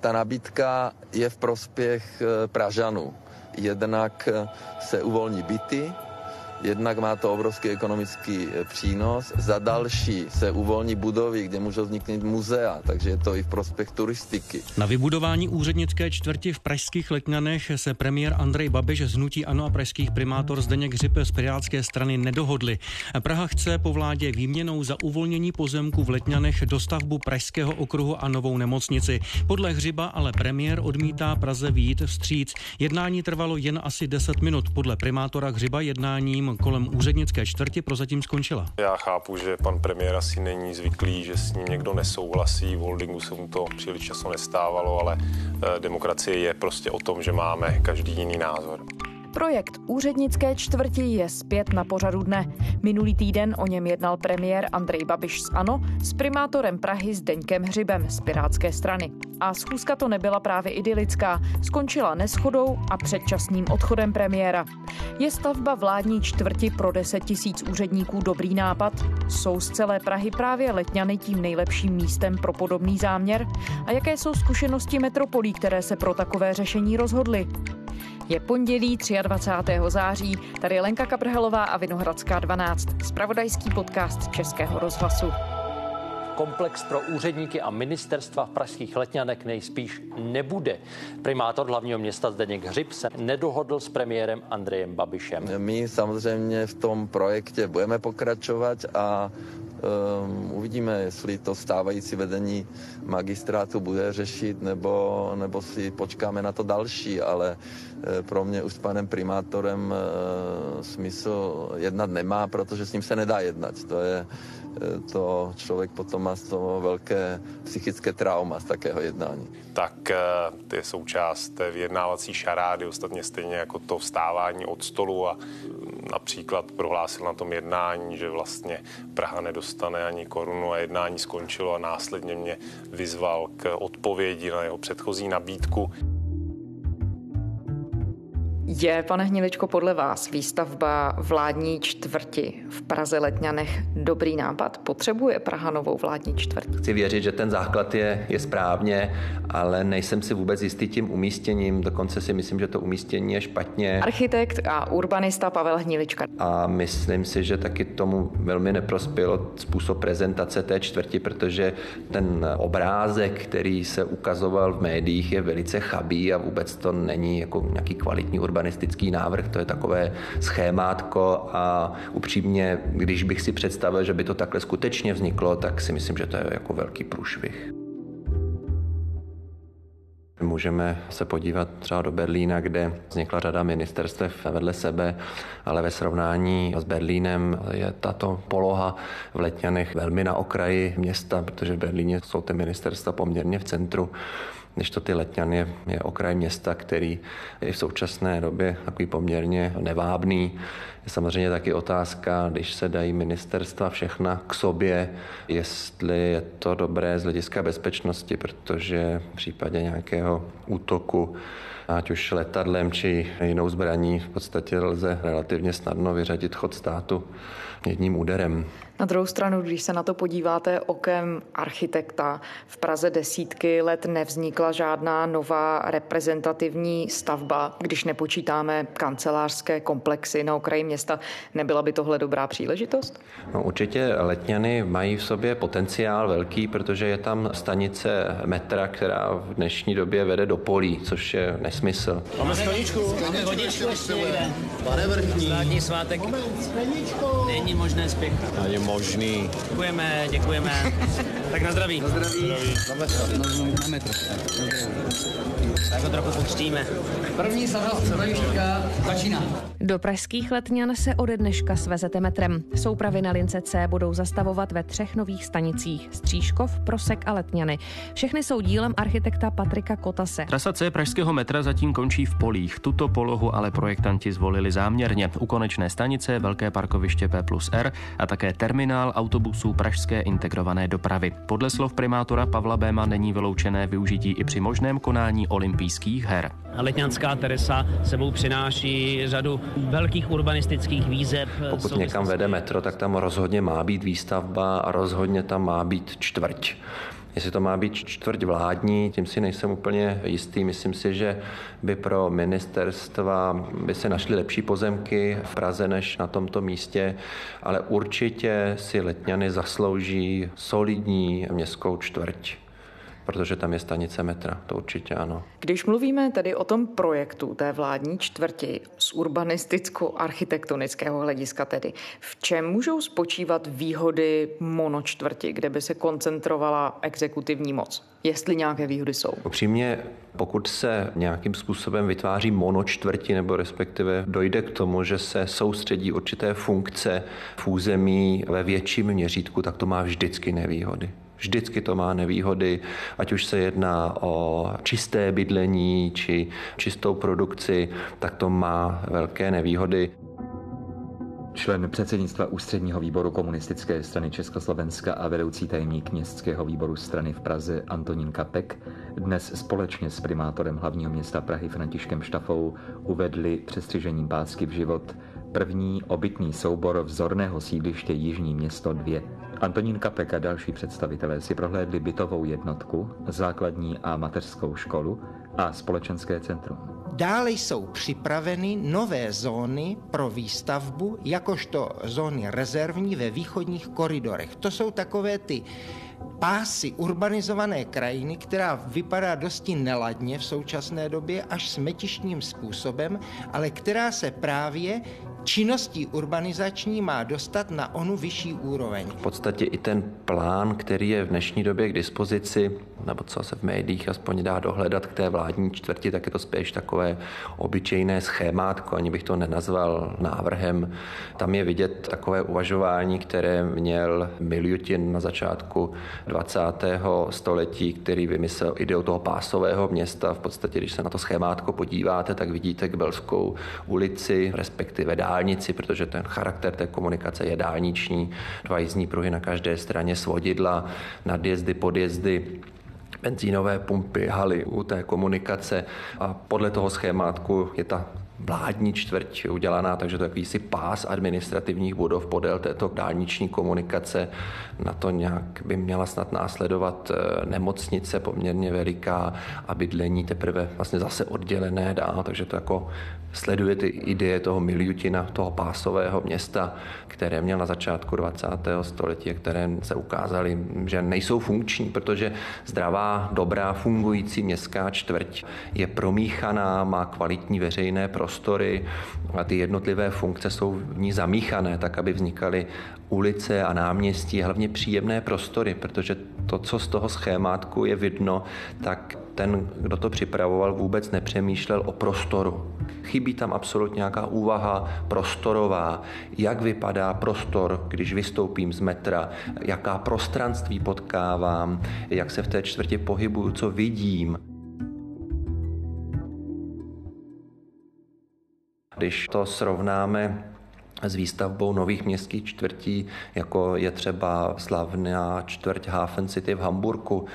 Ta nabídka je v prospěch eh, Pražanů. Jednak eh, se uvolní byty, Jednak má to obrovský ekonomický eh, přínos. Za další se uvolní budovy, kde můžou vzniknout muzea, takže je to i v prospěch turistiky. Na vybudování úřednické čtvrti v pražských Letňanech se premiér Andrej Babiš z Hnutí Ano a pražských primátor Zdeněk Hřib z Pirátské strany nedohodli. Praha chce po vládě výměnou za uvolnění pozemku v Letňanech dostavbu pražského okruhu a novou nemocnici. Podle Hřiba ale premiér odmítá Praze výjít vstříc. Jednání trvalo jen asi 10 minut. Podle primátora Hřiba jednáním kolem úřednické čtvrti prozatím skončila. Já chápu, že pan premiér asi není zvyklý, že s ním někdo nesouhlasí. V holdingu se mu to příliš často nestávalo, ale eh, demokracie je prostě o tom, že máme každý jiný názor. Projekt úřednické čtvrti je zpět na pořadu dne. Minulý týden o něm jednal premiér Andrej Babiš z ANO s primátorem Prahy s Deňkem Hřibem z Pirátské strany. A schůzka to nebyla právě idylická, skončila neschodou a předčasným odchodem premiéra. Je stavba vládní čtvrti pro 10 tisíc úředníků dobrý nápad? Jsou z celé Prahy právě Letňany tím nejlepším místem pro podobný záměr? A jaké jsou zkušenosti metropolí, které se pro takové řešení rozhodly? Je pondělí 23. září, tady Lenka Kaprhelová a Vinohradská 12, spravodajský podcast Českého rozhlasu. Komplex pro úředníky a ministerstva v pražských letňanek nejspíš nebude. Primátor hlavního města Zdeněk Hřib se nedohodl s premiérem Andrejem Babišem. My samozřejmě v tom projektě budeme pokračovat a Um, uvidíme, jestli to stávající vedení magistrátu bude řešit, nebo, nebo si počkáme na to další, ale uh, pro mě už s panem primátorem uh, smysl jednat nemá, protože s ním se nedá jednat. To je, to člověk potom má z toho velké psychické trauma z takého jednání. Tak to je součást té vyjednávací šarády, ostatně stejně jako to vstávání od stolu a například prohlásil na tom jednání, že vlastně Praha nedostane ani korunu a jednání skončilo a následně mě vyzval k odpovědi na jeho předchozí nabídku. Je, pane Hniličko, podle vás výstavba vládní čtvrti v Praze Letňanech dobrý nápad? Potřebuje Praha novou vládní čtvrť? Chci věřit, že ten základ je, je správně, ale nejsem si vůbec jistý tím umístěním. Dokonce si myslím, že to umístění je špatně. Architekt a urbanista Pavel Hnilička. A myslím si, že taky tomu velmi neprospělo způsob prezentace té čtvrti, protože ten obrázek, který se ukazoval v médiích, je velice chabý a vůbec to není jako nějaký kvalitní urbanistický urbanistický návrh, to je takové schémátko a upřímně, když bych si představil, že by to takhle skutečně vzniklo, tak si myslím, že to je jako velký průšvih. Můžeme se podívat třeba do Berlína, kde vznikla řada ministerstev vedle sebe, ale ve srovnání s Berlínem je tato poloha v Letňanech velmi na okraji města, protože v Berlíně jsou ty ministerstva poměrně v centru než to ty Letňany je, je okraj města, který je v současné době takový poměrně nevábný. Je samozřejmě taky otázka, když se dají ministerstva všechna k sobě, jestli je to dobré z hlediska bezpečnosti, protože v případě nějakého útoku ať už letadlem či jinou zbraní v podstatě lze relativně snadno vyřadit chod státu jedním úderem. Na druhou stranu, když se na to podíváte okem architekta, v Praze desítky let nevznikla žádná nová reprezentativní stavba, když nepočítáme kancelářské komplexy na okraji města. Nebyla by tohle dobrá příležitost? No, určitě Letňany mají v sobě potenciál velký, protože je tam stanice metra, která v dnešní době vede do polí, což je nesmysl. Máme skleničku, máme vodičku ještě někde. Pane vrchní. Státní svátek. Moment, skleničku. Není možné spěchat. Možný. Děkujeme, děkujeme. tak na zdraví. Na zdraví. Na metro. Na metro. Tak ho trochu pokřtíme. První sadavišťka začíná. Do pražských letňan se ode dneška svezete metrem. Soupravy na lince C budou zastavovat ve třech nových stanicích. Střížkov, Prosek a Letňany. Všechny jsou dílem architekta Patrika Kotase. Trasa C pražského metra zatím končí v Polích. Tuto polohu ale projektanti zvolili záměrně. U konečné stanice velké parkoviště P plus R a také terminál autobusů Pražské integrované dopravy. Podle slov primátora Pavla Béma není vyloučené využití i při možném konání olympijských her. Letňanská Teresa sebou přináší řadu velkých urbanistických výzev. Pokud někam vede metro, tak tam rozhodně má být výstavba a rozhodně tam má být čtvrť. Jestli to má být čtvrť vládní, tím si nejsem úplně jistý. Myslím si, že by pro ministerstva by se našly lepší pozemky v Praze než na tomto místě, ale určitě si Letňany zaslouží solidní městskou čtvrť protože tam je stanice metra, to určitě ano. Když mluvíme tedy o tom projektu té vládní čtvrti z urbanisticko-architektonického hlediska tedy, v čem můžou spočívat výhody monočtvrti, kde by se koncentrovala exekutivní moc? Jestli nějaké výhody jsou. Upřímně, pokud se nějakým způsobem vytváří monočtvrti nebo respektive dojde k tomu, že se soustředí určité funkce v území ve větším měřítku, tak to má vždycky nevýhody. Vždycky to má nevýhody, ať už se jedná o čisté bydlení či čistou produkci, tak to má velké nevýhody. Člen předsednictva ústředního výboru komunistické strany Československa a vedoucí tajemník městského výboru strany v Praze Antonín Kapek dnes společně s primátorem hlavního města Prahy Františkem Štafou uvedli přestřižením pásky v život první obytný soubor vzorného sídliště Jižní město 2. Antonín Kapek a další představitelé si prohlédli bytovou jednotku, základní a mateřskou školu a společenské centrum. Dále jsou připraveny nové zóny pro výstavbu, jakožto zóny rezervní ve východních koridorech. To jsou takové ty pásy urbanizované krajiny, která vypadá dosti neladně v současné době, až smetištním způsobem, ale která se právě činností urbanizační má dostat na onu vyšší úroveň. V podstatě i ten plán, který je v dnešní době k dispozici, nebo co se v médiích aspoň dá dohledat k té vládní čtvrti, tak je to spíš takové obyčejné schémátko, ani bych to nenazval návrhem. Tam je vidět takové uvažování, které měl Miljutin na začátku 20. století, který vymyslel ideu toho pásového města. V podstatě, když se na to schémátko podíváte, tak vidíte Kbelskou ulici, respektive dálnici, protože ten charakter té komunikace je dálniční, dva jízdní pruhy na každé straně, svodidla, nadjezdy, podjezdy, benzínové pumpy, haly u té komunikace. A podle toho schémátku je ta vládní čtvrť udělaná, takže to je jakýsi pás administrativních budov podél této dálniční komunikace. Na to nějak by měla snad následovat eh, nemocnice poměrně veliká a bydlení teprve vlastně zase oddělené dál, takže to jako sleduje ty ideje toho miliutina, toho pásového města, které měl na začátku 20. století, které se ukázaly, že nejsou funkční, protože zdravá, dobrá, fungující městská čtvrť je promíchaná, má kvalitní veřejné prostory a ty jednotlivé funkce jsou v ní zamíchané, tak aby vznikaly ulice a náměstí, hlavně příjemné prostory, protože to, co z toho schémátku je vidno, tak ten, kdo to připravoval, vůbec nepřemýšlel o prostoru. Chybí tam absolutně nějaká úvaha prostorová, jak vypadá prostor, když vystoupím z metra, jaká prostranství potkávám, jak se v té čtvrtě pohybuju, co vidím. Když to srovnáme s výstavbou nových městských čtvrtí, jako je třeba slavná čtvrť Hafen City v Hamburgu,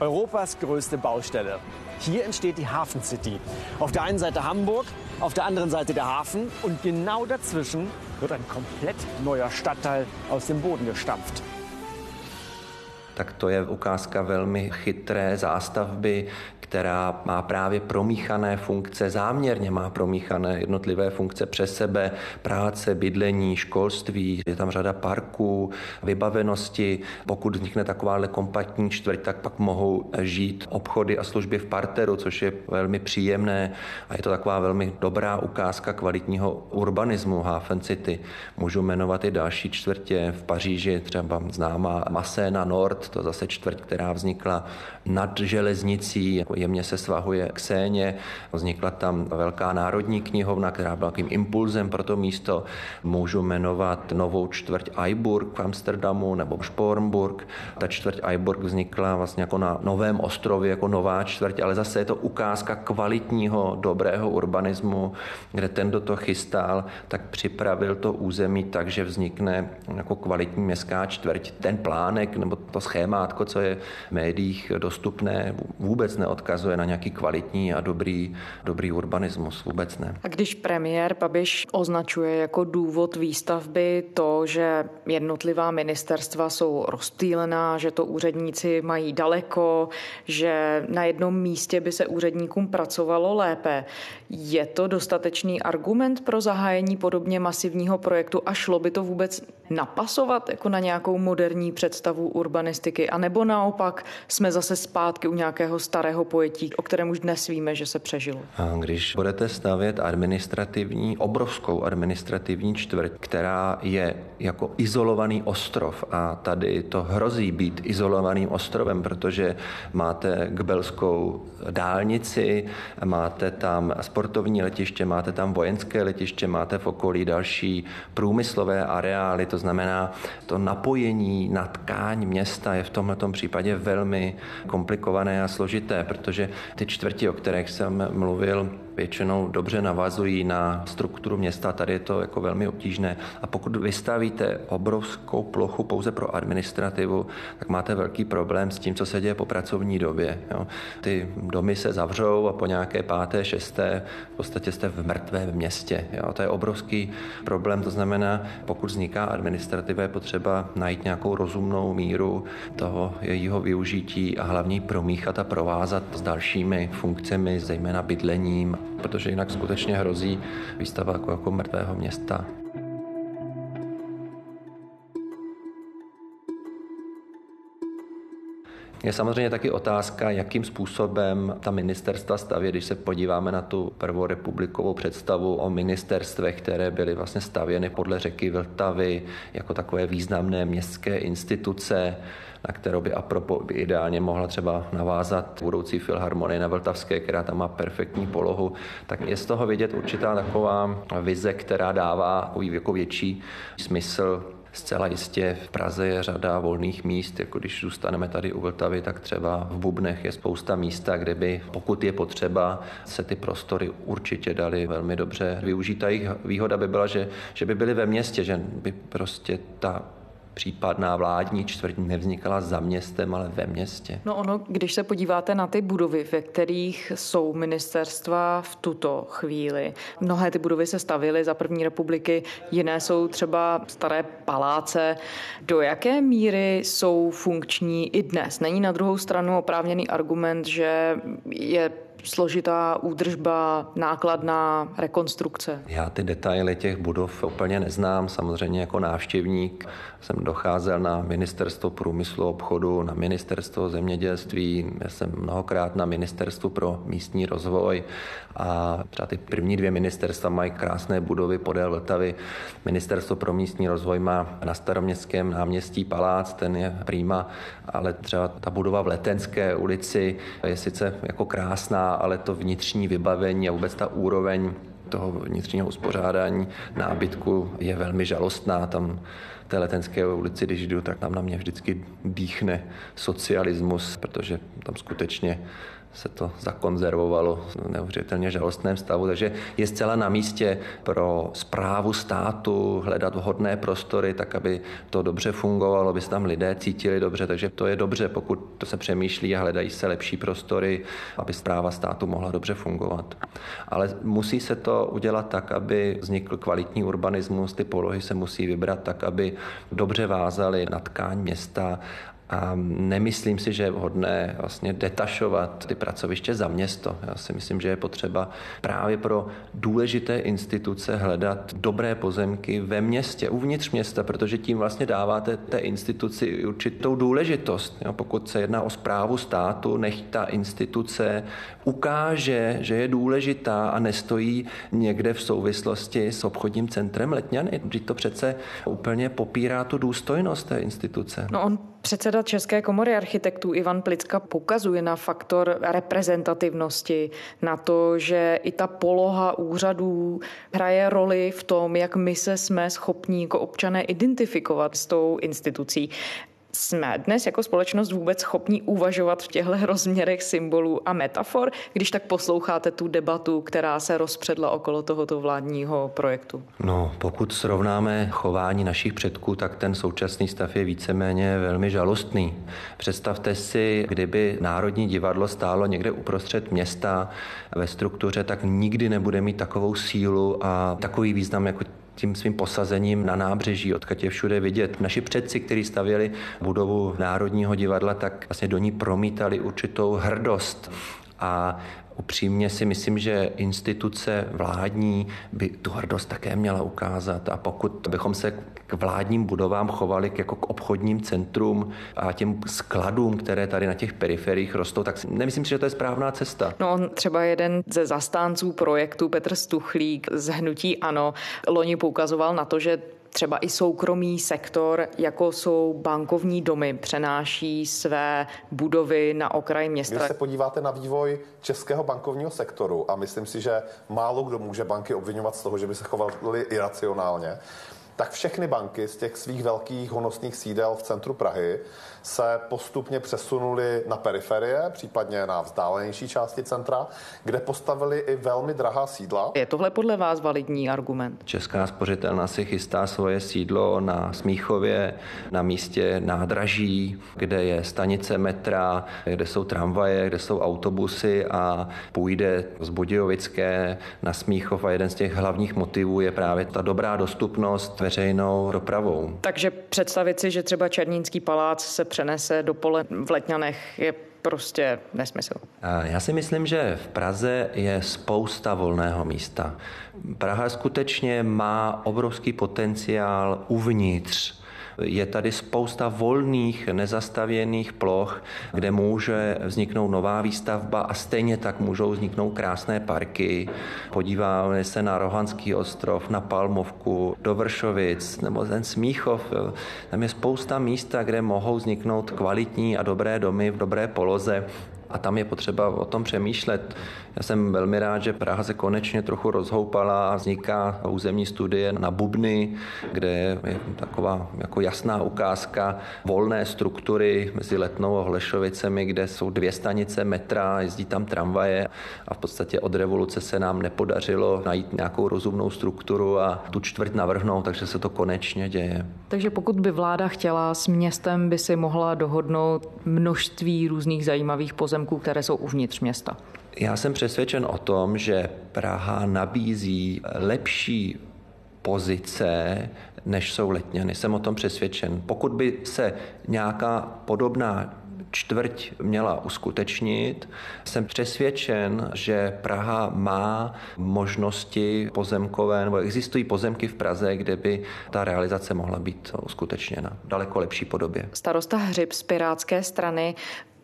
Europas größte Baustelle. Hier entsteht die Hafen City. Auf der einen Seite Hamburg, auf der anderen Seite der Hafen und genau dazwischen wird ein komplett neuer Stadtteil aus dem Boden gestampft. tak to je ukázka velmi chytré zástavby, která má právě promíchané funkce, záměrně má promíchané jednotlivé funkce přes sebe, práce, bydlení, školství, je tam řada parků, vybavenosti. Pokud vznikne takováhle kompaktní čtvrť, tak pak mohou žít obchody a služby v parteru, což je velmi příjemné a je to taková velmi dobrá ukázka kvalitního urbanismu Hafen City. Můžu jmenovat i další čtvrtě v Paříži, třeba známá Masséna Nord, to zase čtvrť, která vznikla nad železnicí, jako jemně se svahuje k Séně. Vznikla tam velká národní knihovna, která byla takovým impulzem pro to místo. Můžu jmenovat novou čtvrť Eiburg v Amsterdamu nebo Spornburg. Ta čtvrť Eiburg vznikla vlastně jako na novém ostrově, jako nová čtvrť, ale zase je to ukázka kvalitního, dobrého urbanismu, kde ten, kdo to chystal, tak připravil to území tak, že vznikne jako kvalitní městská čtvrť. Ten plánek nebo to schémátko, co je v médiích dostupné, vůbec neodkazuje na nějaký kvalitní a dobrý, dobrý urbanismus. Vůbec ne. A když premiér Babiš označuje jako důvod výstavby to, že jednotlivá ministerstva jsou rozptýlená, že to úředníci mají daleko, že na jednom místě by se úředníkům pracovalo lépe, je to dostatečný argument pro zahájení podobně masivního projektu a šlo by to vůbec napasovat jako na nějakou moderní představu urbanistiky, anebo naopak jsme zase zpátky u nějakého starého pojetí, o kterém už dnes víme, že se přežilo. A když budete stavět administrativní, obrovskou administrativní čtvrť, která je jako izolovaný ostrov a tady to hrozí být izolovaným ostrovem, protože máte Gbelskou dálnici, máte tam sportovní letiště, máte tam vojenské letiště, máte v okolí další průmyslové areály, to znamená, to napojení na tkáň města je v tomto případě velmi komplikované a složité, protože ty čtvrti, o kterých jsem mluvil, většinou dobře navazují na strukturu města. Tady je to jako velmi obtížné. A pokud vystavíte obrovskou plochu pouze pro administrativu, tak máte velký problém s tím, co se děje po pracovní době. Jo. Ty domy se zavřou a po nějaké páté, šesté v podstatě jste v mrtvém městě. Jo. To je obrovský problém. To znamená, pokud vzniká administrativa, je potřeba najít nějakou rozumnou míru toho jejího využití a hlavně promíchat a provázat s dalšími funkcemi, zejména bydlením protože jinak skutečně hrozí výstava jako, jako mrtvého města. Je samozřejmě taky otázka, jakým způsobem ta ministerstva staví, když se podíváme na tu prvorepublikovou představu o ministerstvech, které byly vlastně stavěny podle řeky Vltavy jako takové významné městské instituce, na kterou by apropo by ideálně mohla třeba navázat budoucí filharmonie na Vltavské, která tam má perfektní polohu, tak je z toho vidět určitá taková vize, která dává jako větší smysl Zcela jistě v Praze je řada volných míst, jako když zůstaneme tady u Vltavy, tak třeba v Bubnech je spousta místa, kde by, pokud je potřeba, se ty prostory určitě dali velmi dobře využít. A jejich výhoda by byla, že, že by byly ve městě, že by prostě ta případná vládní čtvrť nevznikala za městem, ale ve městě. No ono, když se podíváte na ty budovy, ve kterých jsou ministerstva v tuto chvíli, mnohé ty budovy se stavily za první republiky, jiné jsou třeba staré paláce. Do jaké míry jsou funkční i dnes? Není na druhou stranu oprávněný argument, že je složitá údržba, nákladná rekonstrukce? Já ty detaily těch budov úplně neznám. Samozřejmě jako návštěvník jsem docházel na ministerstvo průmyslu obchodu, na ministerstvo zemědělství, já jsem mnohokrát na ministerstvu pro místní rozvoj a třeba ty první dvě ministerstva mají krásné budovy podél Vltavy. Ministerstvo pro místní rozvoj má na staroměstském náměstí palác, ten je prýma, ale třeba ta budova v Letenské ulici je sice jako krásná, ale to vnitřní vybavení a vůbec ta úroveň toho vnitřního uspořádání nábytku je velmi žalostná. Tam té Letenské ulici, když jdu, tak tam na mě vždycky dýchne socialismus, protože tam skutečně se to zakonzervovalo v neuvěřitelně žalostném stavu, takže je zcela na místě pro zprávu státu hledat vhodné prostory, tak aby to dobře fungovalo, aby se tam lidé cítili dobře, takže to je dobře, pokud to se přemýšlí a hledají se lepší prostory, aby zpráva státu mohla dobře fungovat. Ale musí se to udělat tak, aby vznikl kvalitní urbanismus, ty polohy se musí vybrat tak, aby dobře vázaly na tkáň města a nemyslím si, že je vhodné vlastně detašovat ty pracoviště za město. Já si myslím, že je potřeba právě pro důležité instituce hledat dobré pozemky ve městě, uvnitř města, protože tím vlastně dáváte té instituci určitou důležitost. Jo, pokud se jedná o zprávu státu, nech ta instituce ukáže, že je důležitá a nestojí někde v souvislosti s obchodním centrem Letňany. Vždyť to přece úplně popírá tu důstojnost té instituce. No on Předseda České komory architektů Ivan Plicka poukazuje na faktor reprezentativnosti, na to, že i ta poloha úřadů hraje roli v tom, jak my se jsme schopní jako občané identifikovat s tou institucí. Jsme dnes jako společnost vůbec schopni uvažovat v těchto rozměrech symbolů a metafor, když tak posloucháte tu debatu, která se rozpředla okolo tohoto vládního projektu? No, pokud srovnáme chování našich předků, tak ten současný stav je víceméně velmi žalostný. Představte si, kdyby Národní divadlo stálo někde uprostřed města ve struktuře, tak nikdy nebude mít takovou sílu a takový význam jako tím svým posazením na nábřeží, odkud je všude vidět. Naši předci, kteří stavěli budovu Národního divadla, tak vlastně do ní promítali určitou hrdost a Upřímně si myslím, že instituce vládní by tu hrdost také měla ukázat a pokud bychom se k vládním budovám chovali jako k obchodním centrum a těm skladům, které tady na těch periferiích rostou, tak nemyslím si, že to je správná cesta. No, třeba jeden ze zastánců projektu Petr Stuchlík z Hnutí Ano loni poukazoval na to, že třeba i soukromý sektor, jako jsou bankovní domy, přenáší své budovy na okraj města. Když se podíváte na vývoj českého bankovního sektoru, a myslím si, že málo kdo může banky obvinovat z toho, že by se chovaly iracionálně, tak všechny banky z těch svých velkých honosných sídel v centru Prahy se postupně přesunuli na periferie, případně na vzdálenější části centra, kde postavili i velmi drahá sídla. Je tohle podle vás validní argument? Česká spořitelna si chystá svoje sídlo na Smíchově, na místě nádraží, kde je stanice metra, kde jsou tramvaje, kde jsou autobusy a půjde z Budějovické na Smíchov a jeden z těch hlavních motivů je právě ta dobrá dostupnost veřejnou dopravou. Takže představit si, že třeba Černínský palác se přenese do pole v Letňanech, je prostě nesmysl. Já si myslím, že v Praze je spousta volného místa. Praha skutečně má obrovský potenciál uvnitř je tady spousta volných, nezastavěných ploch, kde může vzniknout nová výstavba a stejně tak můžou vzniknout krásné parky. Podíváme se na Rohanský ostrov, na Palmovku, do Vršovic nebo ten Smíchov. Tam je spousta místa, kde mohou vzniknout kvalitní a dobré domy v dobré poloze a tam je potřeba o tom přemýšlet. Já jsem velmi rád, že Praha se konečně trochu rozhoupala a vzniká územní studie na Bubny, kde je taková jako jasná ukázka volné struktury mezi Letnou a Holešovicemi, kde jsou dvě stanice metra, jezdí tam tramvaje a v podstatě od revoluce se nám nepodařilo najít nějakou rozumnou strukturu a tu čtvrť navrhnout, takže se to konečně děje. Takže pokud by vláda chtěla, s městem by si mohla dohodnout množství různých zajímavých pozemků, které jsou uvnitř města. Já jsem přesvědčen o tom, že Praha nabízí lepší pozice, než jsou letňany. Jsem o tom přesvědčen. Pokud by se nějaká podobná čtvrť měla uskutečnit. Jsem přesvědčen, že Praha má možnosti pozemkové, nebo existují pozemky v Praze, kde by ta realizace mohla být uskutečněna v daleko lepší podobě. Starosta Hřib z Pirátské strany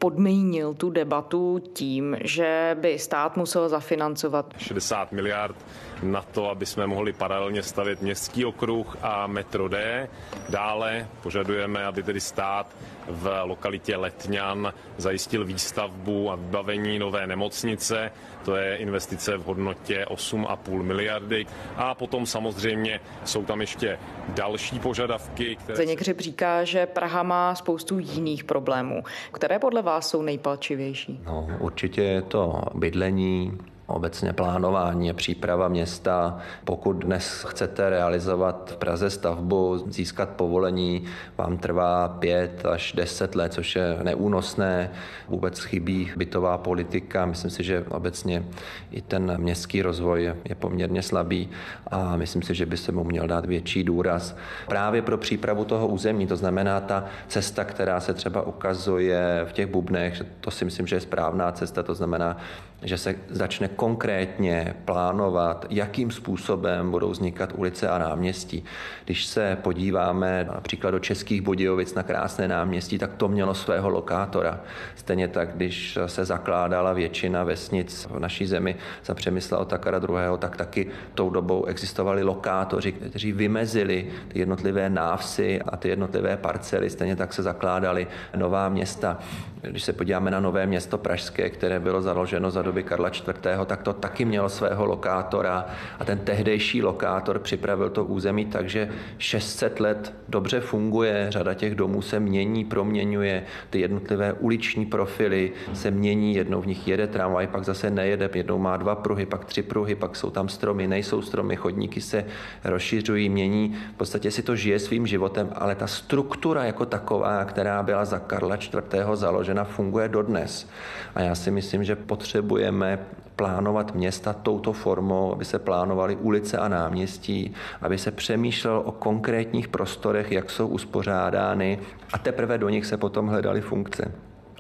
podmínil tu debatu tím, že by stát musel zafinancovat 60 miliard na to, aby jsme mohli paralelně stavět městský okruh a metro D. Dále požadujeme, aby tedy stát v lokalitě Letňan zajistil výstavbu a vybavení nové nemocnice. To je investice v hodnotě 8,5 miliardy. A potom samozřejmě jsou tam ještě další požadavky. Které... Zdeněk Hřib říká, že Praha má spoustu jiných problémů. Které podle vás jsou nejpalčivější? No, určitě je to bydlení, obecně plánování a příprava města. Pokud dnes chcete realizovat v Praze stavbu, získat povolení, vám trvá pět až deset let, což je neúnosné. Vůbec chybí bytová politika. Myslím si, že obecně i ten městský rozvoj je poměrně slabý a myslím si, že by se mu měl dát větší důraz právě pro přípravu toho území. To znamená ta cesta, která se třeba ukazuje v těch bubnech, to si myslím, že je správná cesta. To znamená, že se začne konkrétně plánovat, jakým způsobem budou vznikat ulice a náměstí. Když se podíváme například do Českých Budějovic na krásné náměstí, tak to mělo svého lokátora. Stejně tak, když se zakládala většina vesnic v naší zemi za Přemysla Otakara II., tak taky tou dobou existovali lokátoři, kteří vymezili ty jednotlivé návsy a ty jednotlivé parcely. Stejně tak se zakládaly nová města. Když se podíváme na nové město Pražské, které bylo založeno za doby Karla IV tak to taky mělo svého lokátora a ten tehdejší lokátor připravil to území tak, že 600 let dobře funguje, řada těch domů se mění, proměňuje, ty jednotlivé uliční profily se mění, jednou v nich jede tramvaj, pak zase nejede, jednou má dva pruhy, pak tři pruhy, pak jsou tam stromy, nejsou stromy, chodníky se rozšiřují, mění. V podstatě si to žije svým životem, ale ta struktura jako taková, která byla za Karla IV. založena, funguje dodnes. A já si myslím, že potřebujeme plánovat města touto formou, aby se plánovaly ulice a náměstí, aby se přemýšlelo o konkrétních prostorech, jak jsou uspořádány a teprve do nich se potom hledaly funkce.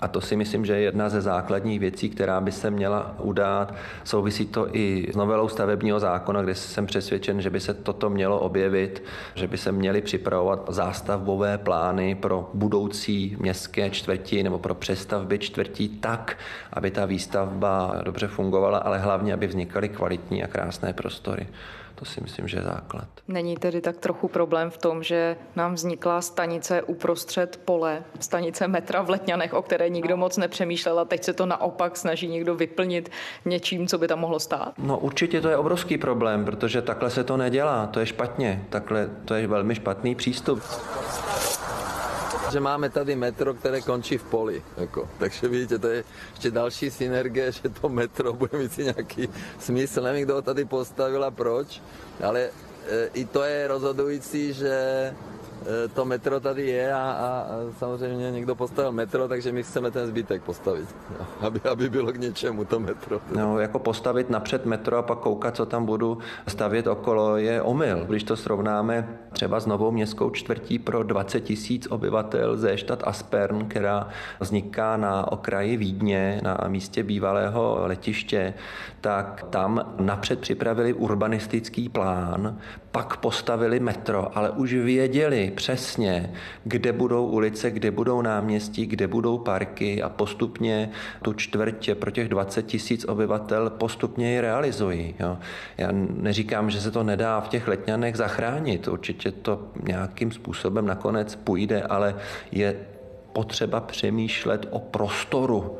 A to si myslím, že je jedna ze základních věcí, která by se měla udát. Souvisí to i s novelou stavebního zákona, kde jsem přesvědčen, že by se toto mělo objevit, že by se měly připravovat zástavbové plány pro budoucí městské čtvrti nebo pro přestavby čtvrtí tak, aby ta výstavba dobře fungovala, ale hlavně, aby vznikaly kvalitní a krásné prostory. To si myslím, že je základ. Není tedy tak trochu problém v tom, že nám vznikla stanice uprostřed pole, stanice metra v Letňanech, o které nikdo moc nepřemýšlel a teď se to naopak snaží někdo vyplnit něčím, co by tam mohlo stát? No určitě to je obrovský problém, protože takhle se to nedělá, to je špatně, takhle to je velmi špatný přístup že máme tady metro, které končí v poli. Jako. Takže vidíte, to je ještě další synergie, že to metro bude mít si nějaký smysl. Nevím, kdo ho tady postavil a proč, ale e, i to je rozhodující, že to metro tady je a, a samozřejmě někdo postavil metro, takže my chceme ten zbytek postavit, aby, aby bylo k něčemu to metro. No, jako postavit napřed metro a pak koukat, co tam budu stavět okolo, je omyl. Když to srovnáme třeba s novou městskou čtvrtí pro 20 tisíc obyvatel ze štat Aspern, která vzniká na okraji Vídně, na místě bývalého letiště, tak tam napřed připravili urbanistický plán, pak postavili metro, ale už věděli, přesně, kde budou ulice, kde budou náměstí, kde budou parky a postupně tu čtvrtě pro těch 20 tisíc obyvatel postupně ji realizují. Jo. Já neříkám, že se to nedá v těch letňanech zachránit, určitě to nějakým způsobem nakonec půjde, ale je potřeba přemýšlet o prostoru,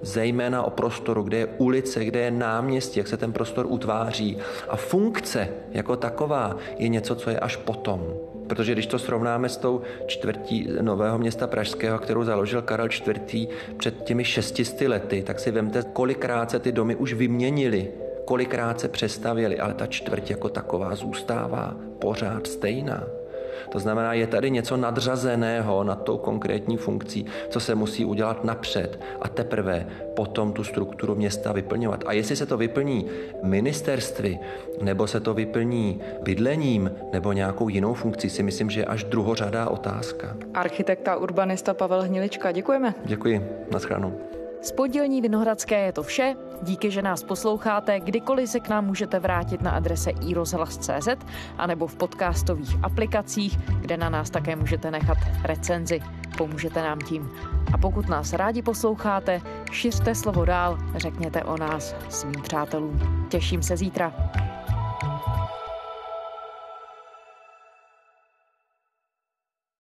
zejména o prostoru, kde je ulice, kde je náměstí, jak se ten prostor utváří. A funkce jako taková je něco, co je až potom. Protože když to srovnáme s tou čtvrtí nového města Pražského, kterou založil Karel IV. před těmi šestisty lety, tak si vemte, kolikrát se ty domy už vyměnily, kolikrát se přestavěly, ale ta čtvrť jako taková zůstává pořád stejná. To znamená, je tady něco nadřazeného nad tou konkrétní funkcí, co se musí udělat napřed a teprve potom tu strukturu města vyplňovat. A jestli se to vyplní ministerstvy, nebo se to vyplní bydlením, nebo nějakou jinou funkcí, si myslím, že je až druhořadá otázka. Architekta urbanista Pavel Hnilička, děkujeme. Děkuji, naschledanou. Z podílní Vinohradské je to vše. Díky, že nás posloucháte. Kdykoliv se k nám můžete vrátit na adrese iRozhlas.cz anebo v podcastových aplikacích, kde na nás také můžete nechat recenzi. Pomůžete nám tím. A pokud nás rádi posloucháte, šiřte slovo dál, řekněte o nás svým přátelům. Těším se zítra.